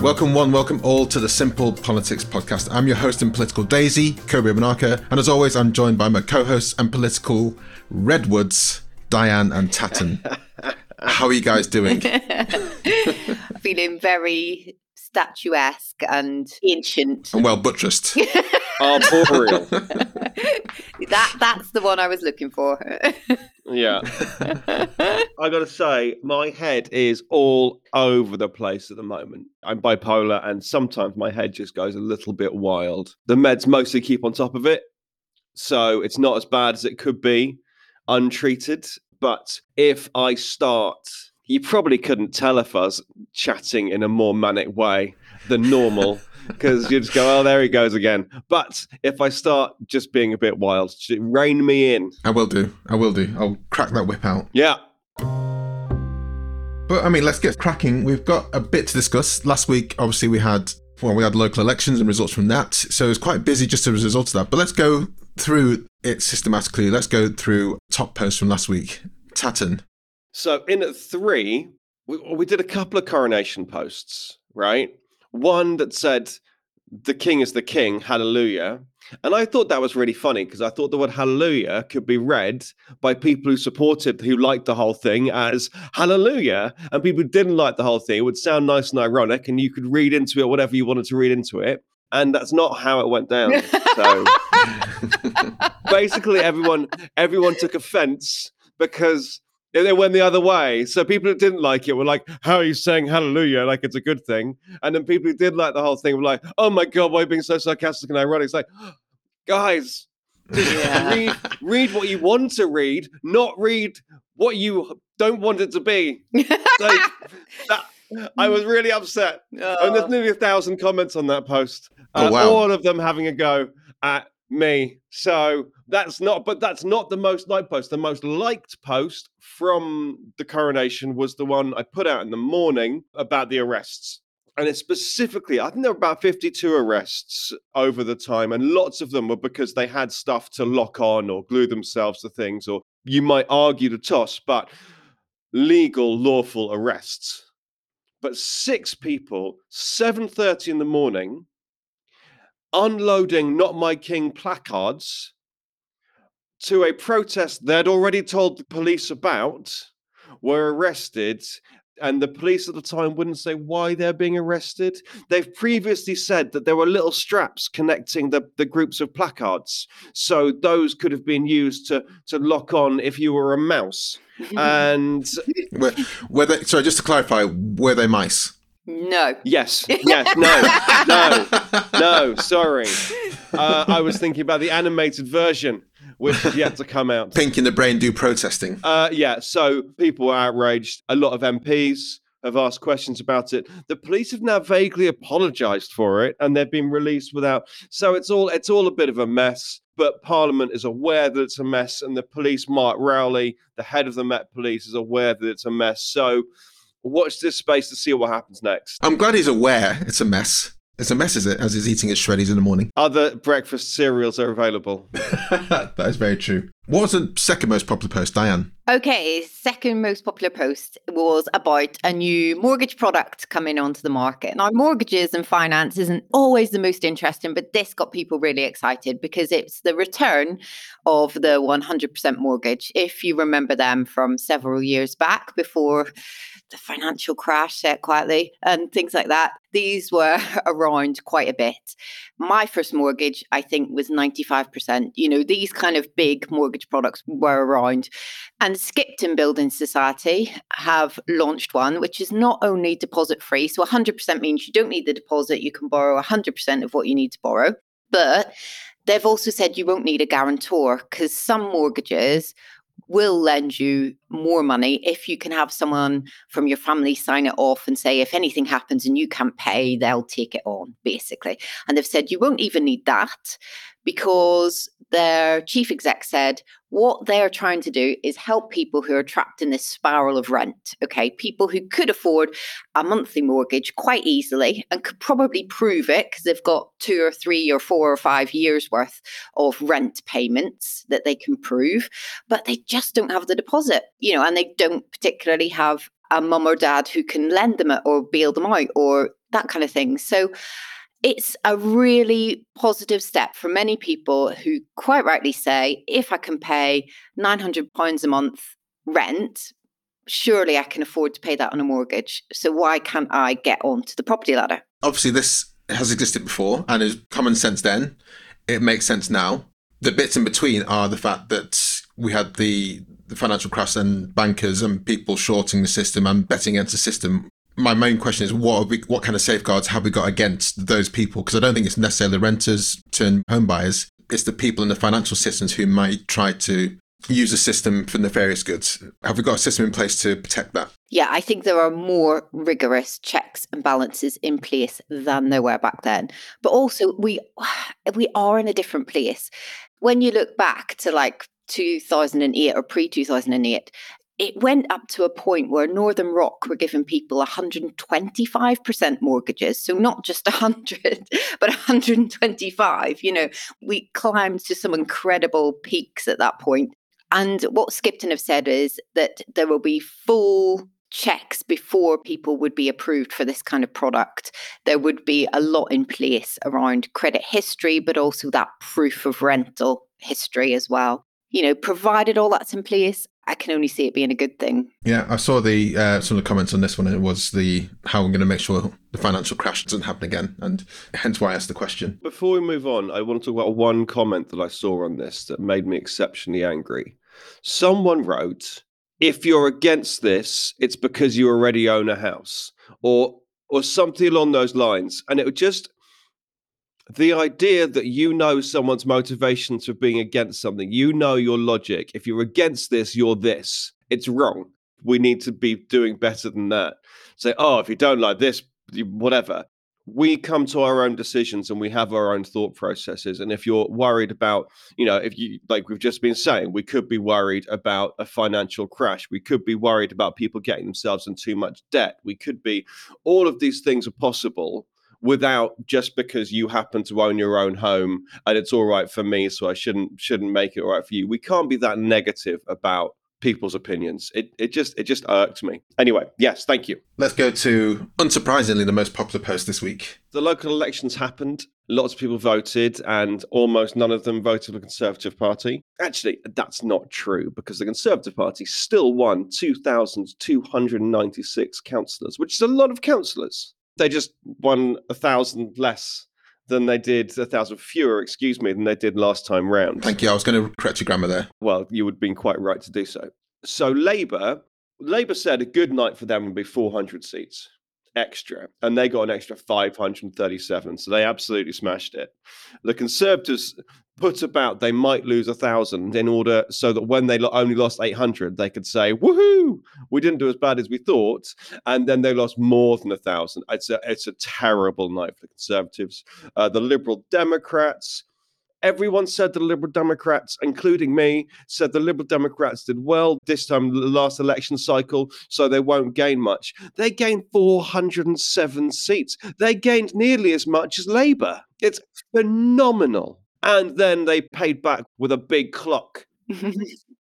Welcome, one, welcome all to the Simple Politics Podcast. I'm your host and political Daisy, Kobi Manaka, and as always, I'm joined by my co hosts and political Redwoods, Diane and Tatton. How are you guys doing? Feeling very statuesque and ancient. And well buttressed. Arboreal. that that's the one I was looking for. yeah. I got to say, my head is all over the place at the moment. I'm bipolar, and sometimes my head just goes a little bit wild. The meds mostly keep on top of it, so it's not as bad as it could be untreated. But if I start, you probably couldn't tell if I was chatting in a more manic way than normal. because you just go, oh, there he goes again. But if I start just being a bit wild, rein me in. I will do. I will do. I'll crack that whip out. Yeah. But I mean, let's get cracking. We've got a bit to discuss. Last week, obviously, we had well, we had local elections and results from that, so it was quite busy just as a result of that. But let's go through it systematically. Let's go through top posts from last week. Tatton. So in at three, we, we did a couple of coronation posts, right? One that said, The king is the king, hallelujah. And I thought that was really funny because I thought the word hallelujah could be read by people who supported, who liked the whole thing as hallelujah. And people who didn't like the whole thing, it would sound nice and ironic. And you could read into it whatever you wanted to read into it. And that's not how it went down. So basically everyone everyone took offense because they went the other way. So people who didn't like it were like, "How are you saying hallelujah like it's a good thing?" And then people who did like the whole thing were like, "Oh my god, why are you being so sarcastic and ironic?" It's like, guys, yeah. read read what you want to read, not read what you don't want it to be. like that, I was really upset, oh. and there's nearly a thousand comments on that post. Oh, uh, wow. All of them having a go at me. So that's not, but that's not the most liked post. The most liked post from the coronation was the one I put out in the morning about the arrests. And it's specifically, I think there were about 52 arrests over the time, and lots of them were because they had stuff to lock on or glue themselves to things, or you might argue the toss, but legal, lawful arrests. But six people, 7:30 in the morning, unloading Not My King placards to a protest they'd already told the police about, were arrested. And the police at the time wouldn't say why they're being arrested. They've previously said that there were little straps connecting the, the groups of placards. So those could have been used to, to lock on if you were a mouse. And were, were they, sorry, just to clarify, were they mice? No. Yes. Yes. No. no. No. Sorry. Uh, I was thinking about the animated version, which is yet to come out. Pinky and the Brain do protesting. Uh, yeah. So people were outraged. A lot of MPs have asked questions about it. The police have now vaguely apologised for it, and they've been released without. So it's all it's all a bit of a mess. But Parliament is aware that it's a mess, and the police, Mark Rowley, the head of the Met Police, is aware that it's a mess. So watch this space to see what happens next. I'm glad he's aware it's a mess. It's a mess, is it? As he's eating his shreddies in the morning. Other breakfast cereals are available. that is very true. What was the second most popular post, Diane? Okay, second most popular post was about a new mortgage product coming onto the market. Now, mortgages and finance isn't always the most interesting, but this got people really excited because it's the return of the 100% mortgage. If you remember them from several years back before the financial crash, set quietly, and things like that. These were around quite a bit. My first mortgage, I think, was 95%. You know, these kind of big mortgage products were around. And Skipton Building Society have launched one, which is not only deposit free. So 100% means you don't need the deposit, you can borrow 100% of what you need to borrow. But they've also said you won't need a guarantor because some mortgages will lend you more money if you can have someone from your family sign it off and say if anything happens and you can't pay they'll take it on basically. And they've said you won't even need that because their chief exec said what they're trying to do is help people who are trapped in this spiral of rent. Okay. People who could afford a monthly mortgage quite easily and could probably prove it because they've got two or three or four or five years worth of rent payments that they can prove, but they just don't have the deposit, you know, and they don't particularly have a mum or dad who can lend them or bail them out or that kind of thing. So it's a really positive step for many people who quite rightly say, if I can pay £900 a month rent, surely I can afford to pay that on a mortgage. So why can't I get onto the property ladder? Obviously, this has existed before and is common sense then. It makes sense now. The bits in between are the fact that we had the, the financial crash and bankers and people shorting the system and betting against the system. My main question is what we, what kind of safeguards have we got against those people? Because I don't think it's necessarily renters turn home buyers. It's the people in the financial systems who might try to use a system for nefarious goods. Have we got a system in place to protect that? Yeah, I think there are more rigorous checks and balances in place than there were back then. But also we we are in a different place. When you look back to like 2008 or pre 2008, it went up to a point where Northern Rock were giving people 125% mortgages. So not just 100, but 125. You know, we climbed to some incredible peaks at that point. And what Skipton have said is that there will be full checks before people would be approved for this kind of product. There would be a lot in place around credit history, but also that proof of rental history as well. You know, provided all that's in place, I can only see it being a good thing. Yeah, I saw the uh, some of the comments on this one. It was the how I'm going to make sure the financial crash doesn't happen again, and hence why I asked the question. Before we move on, I want to talk about one comment that I saw on this that made me exceptionally angry. Someone wrote, if you're against this, it's because you already own a house or or something along those lines. And it would just the idea that you know someone's motivations for being against something, you know your logic. If you're against this, you're this. It's wrong. We need to be doing better than that. Say, oh, if you don't like this, whatever we come to our own decisions and we have our own thought processes and if you're worried about you know if you like we've just been saying we could be worried about a financial crash we could be worried about people getting themselves in too much debt we could be all of these things are possible without just because you happen to own your own home and it's all right for me so i shouldn't shouldn't make it all right for you we can't be that negative about people's opinions. It it just it just irked me. Anyway, yes, thank you. Let's go to unsurprisingly the most popular post this week. The local elections happened. Lots of people voted, and almost none of them voted for the Conservative Party. Actually, that's not true because the Conservative Party still won 2,296 councillors, which is a lot of councillors. They just won a thousand less than they did, a thousand fewer, excuse me, than they did last time round. Thank you. I was going to correct your grammar there. Well, you would have been quite right to do so. So Labour, Labour said a good night for them would be 400 seats extra, and they got an extra 537. So they absolutely smashed it. The Conservatives put about they might lose a thousand in order so that when they only lost 800, they could say, "Woohoo! We didn't do as bad as we thought," and then they lost more than a thousand. It's a it's a terrible night for the Conservatives. Uh, the Liberal Democrats Everyone said the Liberal Democrats, including me, said the Liberal Democrats did well this time, the last election cycle, so they won't gain much. They gained 407 seats. They gained nearly as much as Labour. It's phenomenal. And then they paid back with a big clock.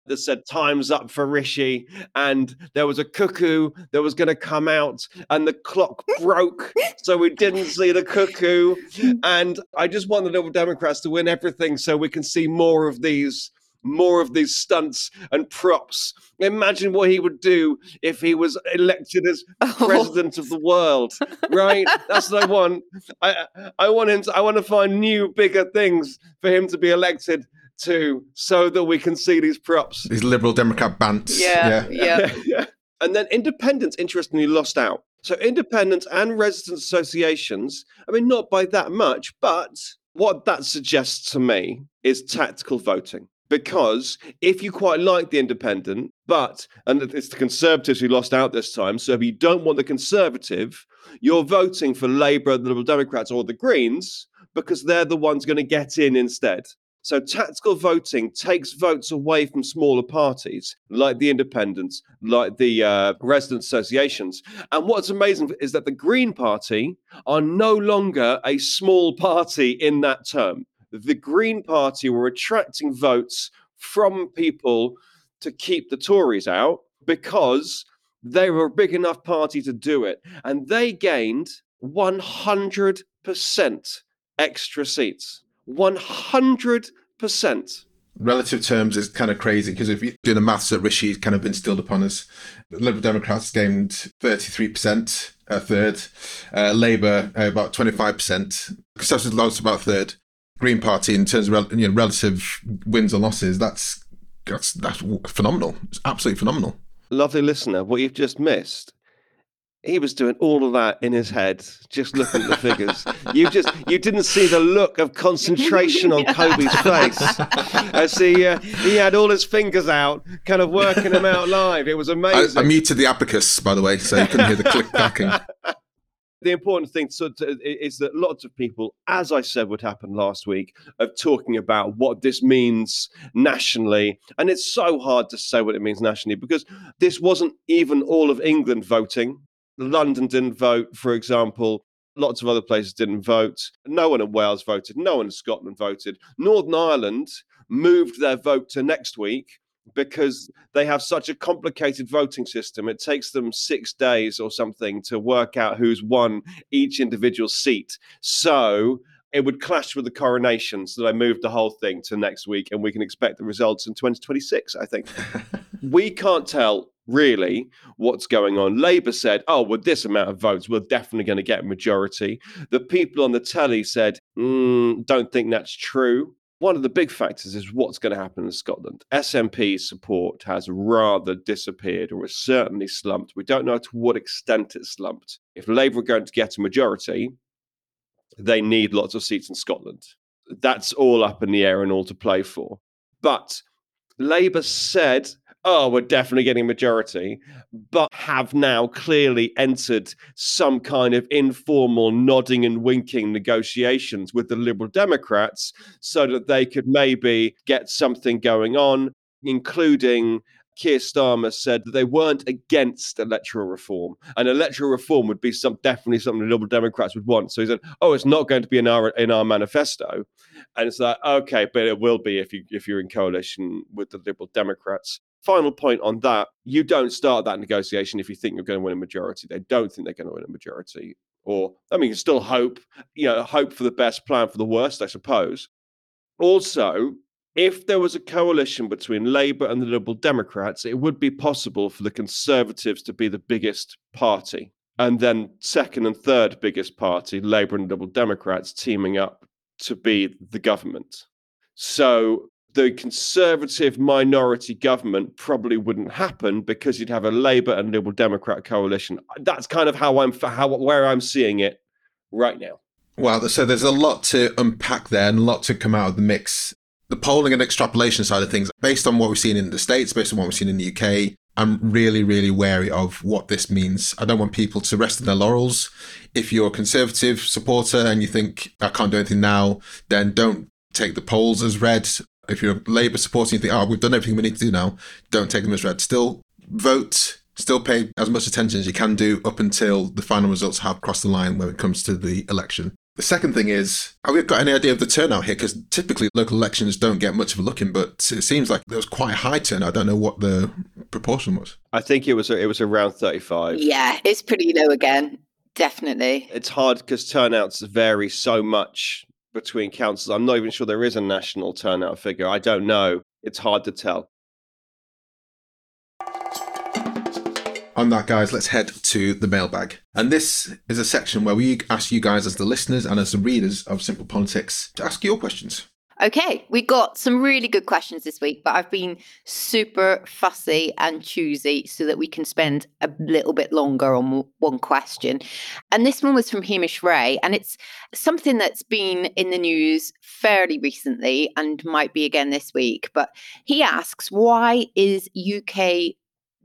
that said time's up for Rishi and there was a cuckoo that was going to come out and the clock broke so we didn't see the cuckoo and I just want the Liberal Democrats to win everything so we can see more of these more of these stunts and props. Imagine what he would do if he was elected as oh. president of the world, right? That's what I want. I I want him to, I want to find new bigger things for him to be elected to so that we can see these props. These liberal Democrat bants. Yeah, yeah. yeah. And then independents, interestingly, lost out. So independents and resident associations, I mean, not by that much, but what that suggests to me is tactical voting. Because if you quite like the independent, but, and it's the Conservatives who lost out this time, so if you don't want the Conservative, you're voting for Labour, the Liberal Democrats, or the Greens because they're the ones going to get in instead. So tactical voting takes votes away from smaller parties like the independents, like the uh, resident associations. And what's amazing is that the Green Party are no longer a small party in that term. The Green Party were attracting votes from people to keep the Tories out because they were a big enough party to do it. And they gained 100% extra seats. 100%. Relative terms is kind of crazy because if you do the maths that Rishi's kind of instilled upon us, Liberal Democrats gained 33%, a third, uh, Labour uh, about 25%, Conservatives lost about a third. Green Party, in terms of rel- you know, relative wins and losses, that's, that's, that's phenomenal. It's absolutely phenomenal. Lovely listener, what you've just missed he was doing all of that in his head, just looking at the figures. You just you didn't see the look of concentration on Kobi's face as he uh, he had all his fingers out, kind of working them out live. It was amazing. I, I muted the abacus, by the way, so you couldn't hear the click backing. the important thing to, to, is that lots of people, as I said, would happen last week, of talking about what this means nationally. And it's so hard to say what it means nationally because this wasn't even all of England voting. London didn't vote, for example. Lots of other places didn't vote. No one in Wales voted. No one in Scotland voted. Northern Ireland moved their vote to next week because they have such a complicated voting system. It takes them six days or something to work out who's won each individual seat. So it would clash with the coronation. So they moved the whole thing to next week, and we can expect the results in 2026, I think. we can't tell really what's going on. Labour said, oh, with this amount of votes, we're definitely going to get a majority. The people on the telly said, mm, don't think that's true. One of the big factors is what's going to happen in Scotland. SNP's support has rather disappeared or is certainly slumped. We don't know to what extent it's slumped. If Labour are going to get a majority, they need lots of seats in Scotland. That's all up in the air and all to play for. But Labour said oh, we're definitely getting a majority, but have now clearly entered some kind of informal nodding and winking negotiations with the Liberal Democrats so that they could maybe get something going on, including Keir Starmer said that they weren't against electoral reform, and electoral reform would be some definitely something the Liberal Democrats would want. So he said, "Oh, it's not going to be in our in our manifesto," and it's like, okay, but it will be if you if you're in coalition with the Liberal Democrats final point on that you don't start that negotiation if you think you're going to win a majority. They don't think they're going to win a majority or i mean you still hope you know hope for the best plan for the worst i suppose. Also if there was a coalition between labour and the liberal democrats it would be possible for the conservatives to be the biggest party and then second and third biggest party labour and liberal democrats teaming up to be the government. So the conservative minority government probably wouldn't happen because you'd have a Labour and Liberal Democrat coalition. That's kind of how I'm how where I'm seeing it right now. Well, so there's a lot to unpack there and a lot to come out of the mix. The polling and extrapolation side of things, based on what we've seen in the States, based on what we've seen in the UK, I'm really, really wary of what this means. I don't want people to rest in their laurels. If you're a conservative supporter and you think I can't do anything now, then don't take the polls as read if you're Labour supporting, you think, oh, we've done everything we need to do now, don't take them as read. Still vote, still pay as much attention as you can do up until the final results have crossed the line when it comes to the election. The second thing is, have we got any idea of the turnout here? Because typically local elections don't get much of a looking, but it seems like there was quite a high turnout. I don't know what the proportion was. I think it was it was around thirty five. Yeah, it's pretty low again. Definitely. It's hard because turnouts vary so much between councils. I'm not even sure there is a national turnout figure. I don't know. It's hard to tell. On that, guys, let's head to the mailbag. And this is a section where we ask you guys, as the listeners and as the readers of Simple Politics, to ask your questions. Okay, we got some really good questions this week, but I've been super fussy and choosy so that we can spend a little bit longer on one question. And this one was from Hamish Ray, and it's something that's been in the news fairly recently and might be again this week. But he asks, why is UK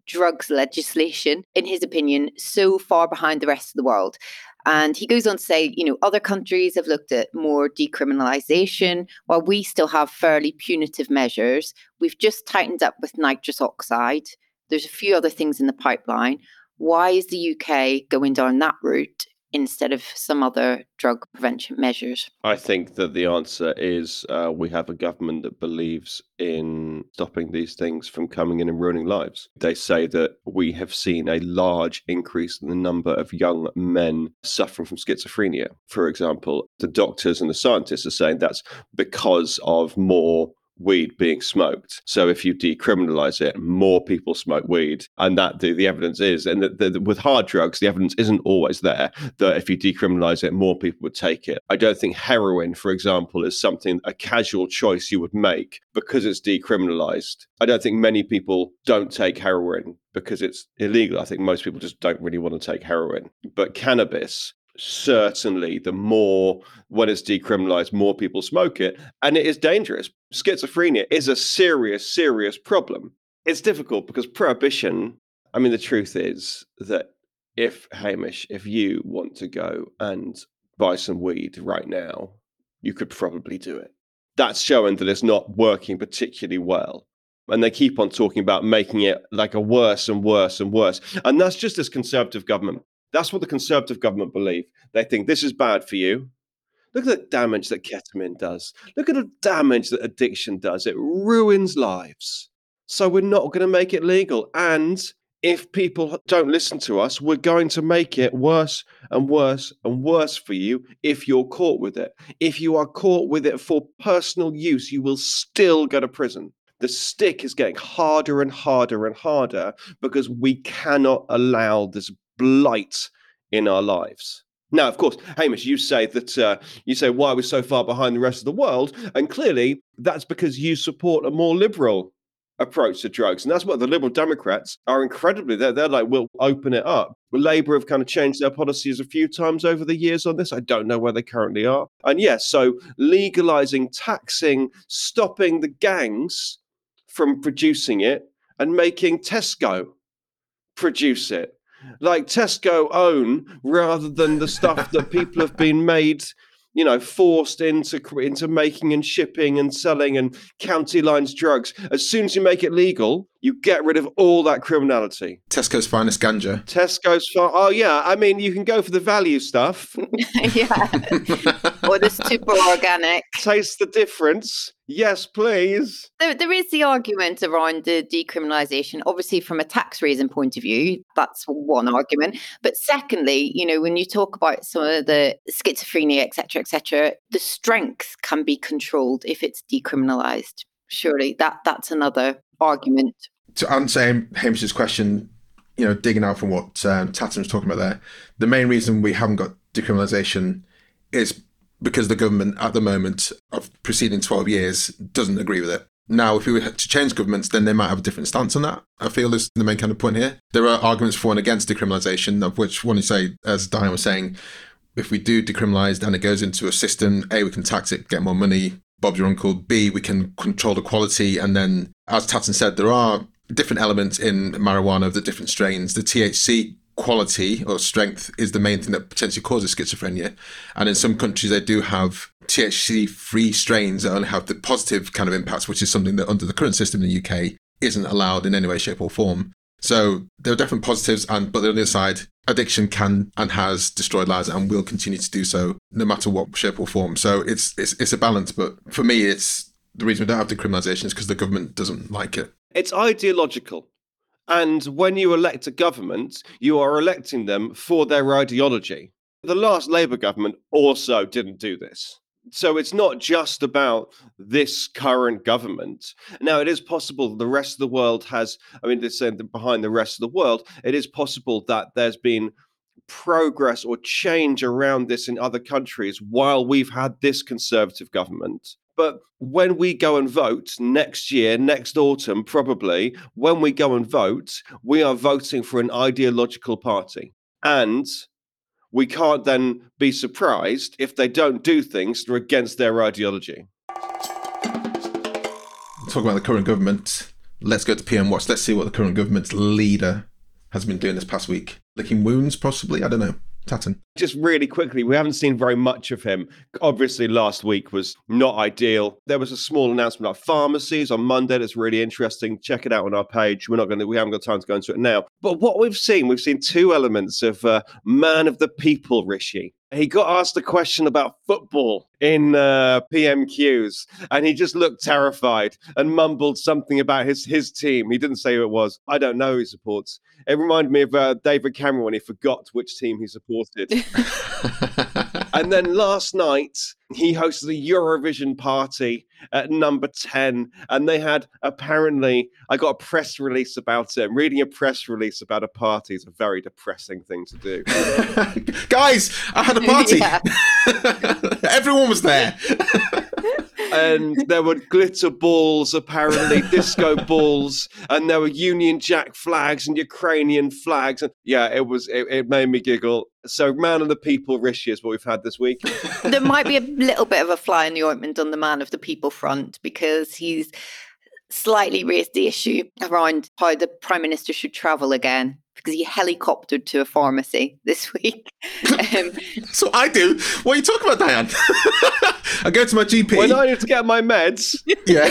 drugs legislation, in his opinion, so far behind the rest of the world? And he goes on to say, you know, other countries have looked at more decriminalization, while we still have fairly punitive measures. We've just tightened up with nitrous oxide. There's a few other things in the pipeline. Why is the UK going down that route? Instead of some other drug prevention measures? I think that the answer is uh, we have a government that believes in stopping these things from coming in and ruining lives. They say that we have seen a large increase in the number of young men suffering from schizophrenia. For example, the doctors and the scientists are saying that's because of more weed being smoked. So if you decriminalize it, more people smoke weed, and that the, the evidence is, and the, the, with hard drugs, the evidence isn't always there that if you decriminalize it, more people would take it. I don't think heroin, for example, is something a casual choice you would make because it's decriminalized. I don't think many people don't take heroin because it's illegal. I think most people just don't really want to take heroin. But cannabis, certainly the more when it's decriminalized more people smoke it and it is dangerous. Schizophrenia is a serious serious problem. It's difficult because prohibition i mean the truth is that if hamish if you want to go and buy some weed right now you could probably do it. That's showing that it's not working particularly well and they keep on talking about making it like a worse and worse and worse and that's just this conservative government that's what the Conservative government believe. They think this is bad for you. Look at the damage that ketamine does. Look at the damage that addiction does. It ruins lives. So we're not going to make it legal. And if people don't listen to us, we're going to make it worse and worse and worse for you if you're caught with it. If you are caught with it for personal use, you will still go to prison. The stick is getting harder and harder and harder because we cannot allow this blight in our lives. Now, of course, Hamish, you say that uh, you say why we're so far behind the rest of the world, and clearly that's because you support a more liberal approach to drugs, and that's what the Liberal Democrats are incredibly. They're they're like, we'll open it up. Labour have kind of changed their policies a few times over the years on this. I don't know where they currently are, and yes, so legalizing, taxing, stopping the gangs from producing it, and making Tesco produce it like Tesco own rather than the stuff that people have been made you know, forced into into making and shipping and selling and county lines drugs. As soon as you make it legal, you get rid of all that criminality. Tesco's finest ganja. Tesco's fi- Oh yeah, I mean you can go for the value stuff. yeah, or the super organic. Taste the difference. Yes, please. There, there is the argument around the decriminalisation. Obviously, from a tax raising point of view, that's one argument. But secondly, you know, when you talk about some of the schizophrenia, etc., etc., the strength can be controlled if it's decriminalised. Surely, that that's another argument. To answer Hamish's question, you know, digging out from what um, was talking about there, the main reason we haven't got decriminalisation is because the government at the moment of preceding 12 years doesn't agree with it. Now, if we were to change governments, then they might have a different stance on that. I feel is the main kind of point here. There are arguments for and against decriminalisation, of which one you say, as Diane was saying, if we do decriminalise and it goes into a system, A, we can tax it, get more money, Bob's your uncle. B, we can control the quality. And then, as Tatton said, there are different elements in marijuana of the different strains. The THC quality or strength is the main thing that potentially causes schizophrenia. And in some countries, they do have THC free strains that only have the positive kind of impacts, which is something that under the current system in the UK isn't allowed in any way, shape, or form. So there are definite positives, and but on the other side, addiction can and has destroyed lives and will continue to do so, no matter what shape or form. So it's it's it's a balance. But for me, it's the reason we don't have decriminalisation is because the government doesn't like it. It's ideological. And when you elect a government, you are electing them for their ideology. The last Labour government also didn't do this. So it's not just about this current government. Now, it is possible the rest of the world has, I mean, they're saying behind the rest of the world, it is possible that there's been progress or change around this in other countries while we've had this conservative government. But when we go and vote next year, next autumn, probably, when we go and vote, we are voting for an ideological party. And we can't then be surprised if they don't do things that are against their ideology. Talk about the current government. Let's go to PM Watch. Let's see what the current government's leader has been doing this past week. Licking wounds, possibly? I don't know. Tatton. Just really quickly, we haven't seen very much of him. Obviously, last week was not ideal. There was a small announcement about pharmacies on Monday that's really interesting. Check it out on our page. We're not going to, we haven't got time to go into it now. But what we've seen, we've seen two elements of uh, man of the people, Rishi. He got asked a question about football in uh, PMQs, and he just looked terrified and mumbled something about his his team. He didn't say who it was. I don't know who he supports. It reminded me of uh, David Cameron when he forgot which team he supported. and then last night, he hosted a Eurovision party at number 10. And they had apparently, I got a press release about it. Reading a press release about a party is a very depressing thing to do. Guys, I had a party. Everyone was there. And there were glitter balls, apparently disco balls, and there were Union Jack flags and Ukrainian flags. And yeah, it was it, it made me giggle. So, man of the people, Rishi is what we've had this week. there might be a little bit of a fly in the ointment on the man of the people front because he's slightly raised the issue around how the prime minister should travel again because he helicoptered to a pharmacy this week. Um, so I do. What are you talking about, Diane? I go to my GP. When I need to get my meds. Yeah.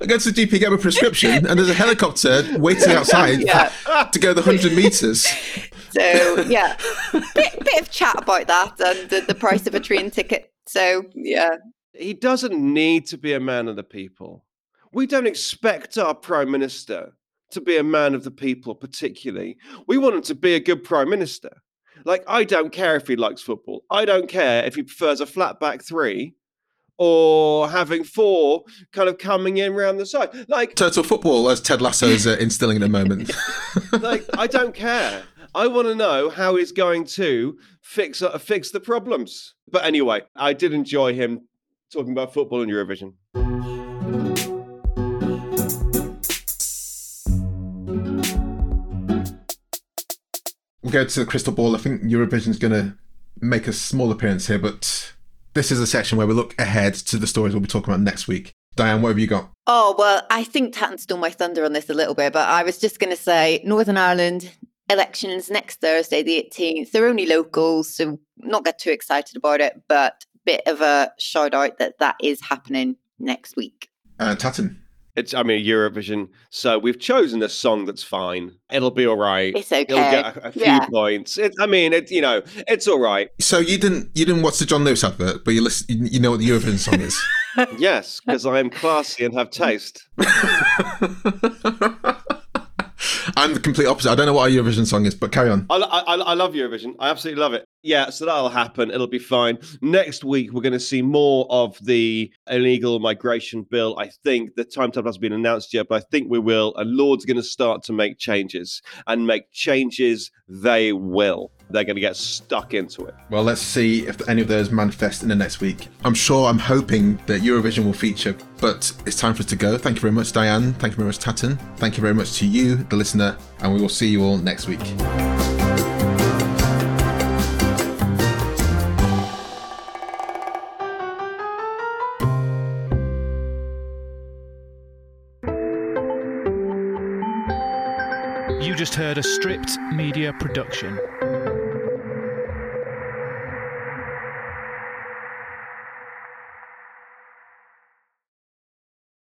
I go to the GP, get my prescription, and there's a helicopter waiting outside yeah. to go the 100 metres. So, yeah, bit, bit of chat about that and the, the price of a train ticket. So, yeah. He doesn't need to be a man of the people. We don't expect our prime minister to be a man of the people, particularly. We want him to be a good prime minister. Like, I don't care if he likes football. I don't care if he prefers a flat back three or having four kind of coming in around the side. Like total football, as Ted Lasso is uh, instilling at the moment. like, I don't care. I want to know how he's going to fix uh, fix the problems. But anyway, I did enjoy him talking about football in Eurovision. Go to the crystal ball. I think Eurovision's going to make a small appearance here, but this is a section where we look ahead to the stories we'll be talking about next week. Diane, what have you got? Oh, well, I think Tatton stole my thunder on this a little bit, but I was just going to say Northern Ireland elections next Thursday, the 18th. They're only locals, so not get too excited about it, but bit of a shout out that that is happening next week. Uh, Tatton? It's, I mean, Eurovision. So we've chosen a song that's fine. It'll be all right. It's okay. It'll get a, a few yeah. points. It, I mean, it, you know, it's all right. So you didn't, you didn't watch the John Lewis advert, but you listen, you know what the Eurovision song is. yes, because I am classy and have taste. I'm the complete opposite. I don't know what our Eurovision song is, but carry on. I, I, I love Eurovision. I absolutely love it. Yeah, so that'll happen. It'll be fine. Next week, we're going to see more of the illegal migration bill. I think the timetable hasn't been announced yet, but I think we will. And Lord's going to start to make changes and make changes they will. They're going to get stuck into it. Well, let's see if any of those manifest in the next week. I'm sure, I'm hoping that Eurovision will feature, but it's time for us to go. Thank you very much, Diane. Thank you very much, Tatton. Thank you very much to you, the listener, and we will see you all next week. You just heard a stripped media production.